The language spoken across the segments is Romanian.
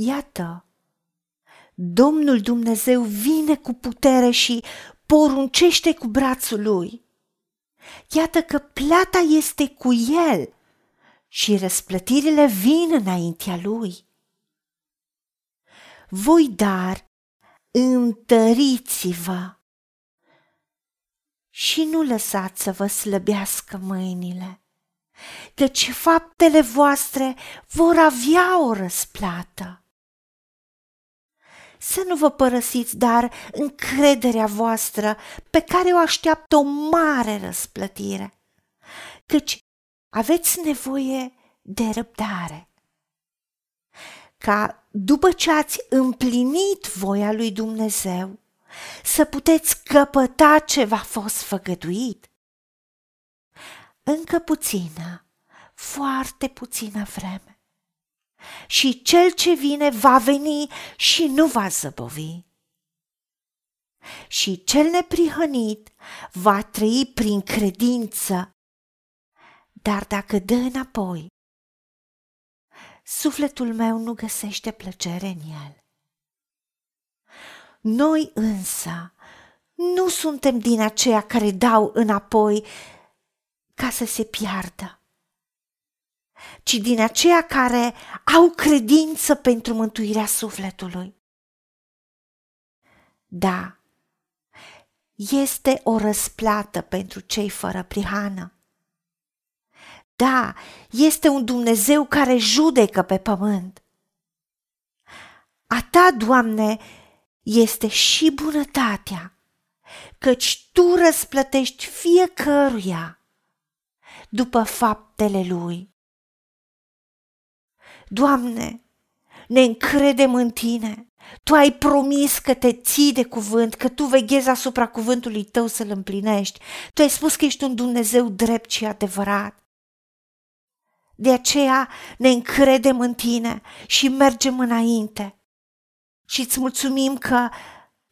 Iată, Domnul Dumnezeu vine cu putere și poruncește cu brațul lui. Iată că plata este cu el și răsplătirile vin înaintea lui. Voi dar întăriți-vă și nu lăsați să vă slăbească mâinile, căci faptele voastre vor avea o răsplată. Să nu vă părăsiți, dar, încrederea voastră, pe care o așteaptă o mare răsplătire, căci aveți nevoie de răbdare. Ca după ce ați împlinit voia lui Dumnezeu, să puteți căpăta ce v-a fost făgăduit. Încă puțină, foarte puțină vreme. Și cel ce vine va veni și nu va zăbovi. Și cel neprihănit va trăi prin credință, dar dacă dă înapoi, sufletul meu nu găsește plăcere în el. Noi însă nu suntem din aceia care dau înapoi ca să se piardă, ci din aceia care au credință pentru mântuirea sufletului. Da, este o răsplată pentru cei fără prihană. Da, este un Dumnezeu care judecă pe pământ. A ta, Doamne, este și bunătatea, căci tu răsplătești fiecăruia după faptele lui. Doamne, ne încredem în tine. Tu ai promis că te ții de cuvânt, că tu veghezi asupra cuvântului tău să-l împlinești. Tu ai spus că ești un Dumnezeu drept și adevărat. De aceea ne încredem în tine și mergem înainte și îți mulțumim că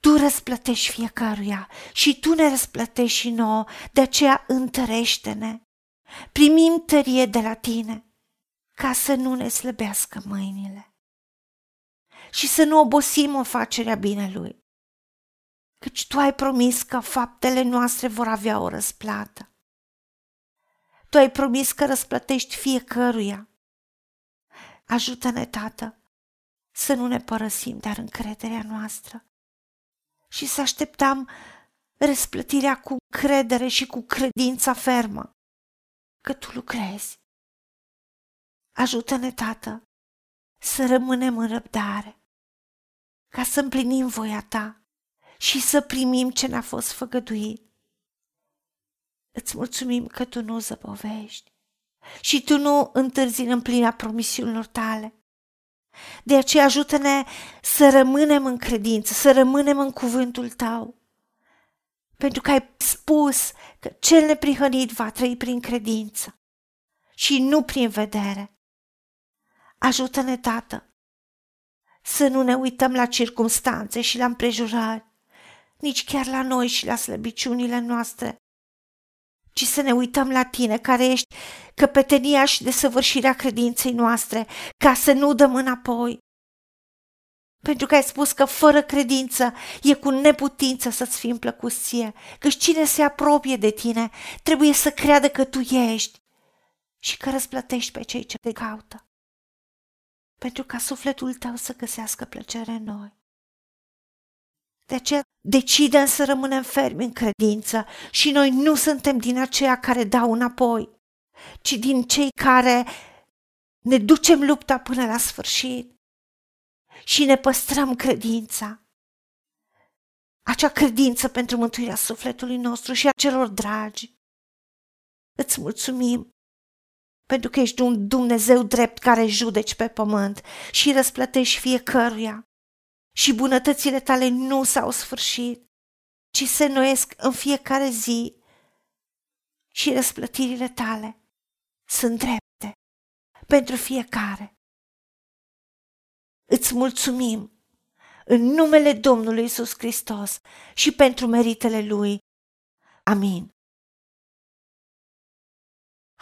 tu răsplătești fiecăruia și tu ne răsplătești și nouă, de aceea întărește-ne. Primim tărie de la tine ca să nu ne slăbească mâinile și să nu obosim în facerea binelui, căci tu ai promis că faptele noastre vor avea o răsplată. Tu ai promis că răsplătești fiecăruia. Ajută-ne, Tată, să nu ne părăsim, dar încrederea noastră. Și să așteptăm răsplătirea cu credere și cu credința fermă, că Tu lucrezi. Ajută-ne, Tată, să rămânem în răbdare, ca să împlinim voia Ta și să primim ce ne-a fost făgăduit. Îți mulțumim că Tu nu zăbovești și Tu nu întârzi în împlinirea promisiunilor Tale. De aceea ajută-ne să rămânem în credință, să rămânem în cuvântul tău. Pentru că ai spus că cel neprihănit va trăi prin credință și nu prin vedere. Ajută-ne, Tată, să nu ne uităm la circumstanțe și la împrejurări, nici chiar la noi și la slăbiciunile noastre, ci să ne uităm la tine, care ești căpetenia și desăvârșirea credinței noastre, ca să nu dăm înapoi. Pentru că ai spus că fără credință e cu neputință să-ți fim plăcuție, că cine se apropie de tine trebuie să creadă că tu ești și că răsplătești pe cei ce te caută. Pentru ca sufletul tău să găsească plăcere în noi. De aceea decidem să rămânem fermi în credință și noi nu suntem din aceia care dau înapoi, ci din cei care ne ducem lupta până la sfârșit și ne păstrăm credința. Acea credință pentru mântuirea sufletului nostru și a celor dragi. Îți mulțumim pentru că ești un Dumnezeu drept care judeci pe pământ și răsplătești fiecăruia și bunătățile tale nu s-au sfârșit, ci se noiesc în fiecare zi și răsplătirile tale sunt drepte pentru fiecare. Îți mulțumim în numele Domnului Isus Hristos și pentru meritele Lui. Amin.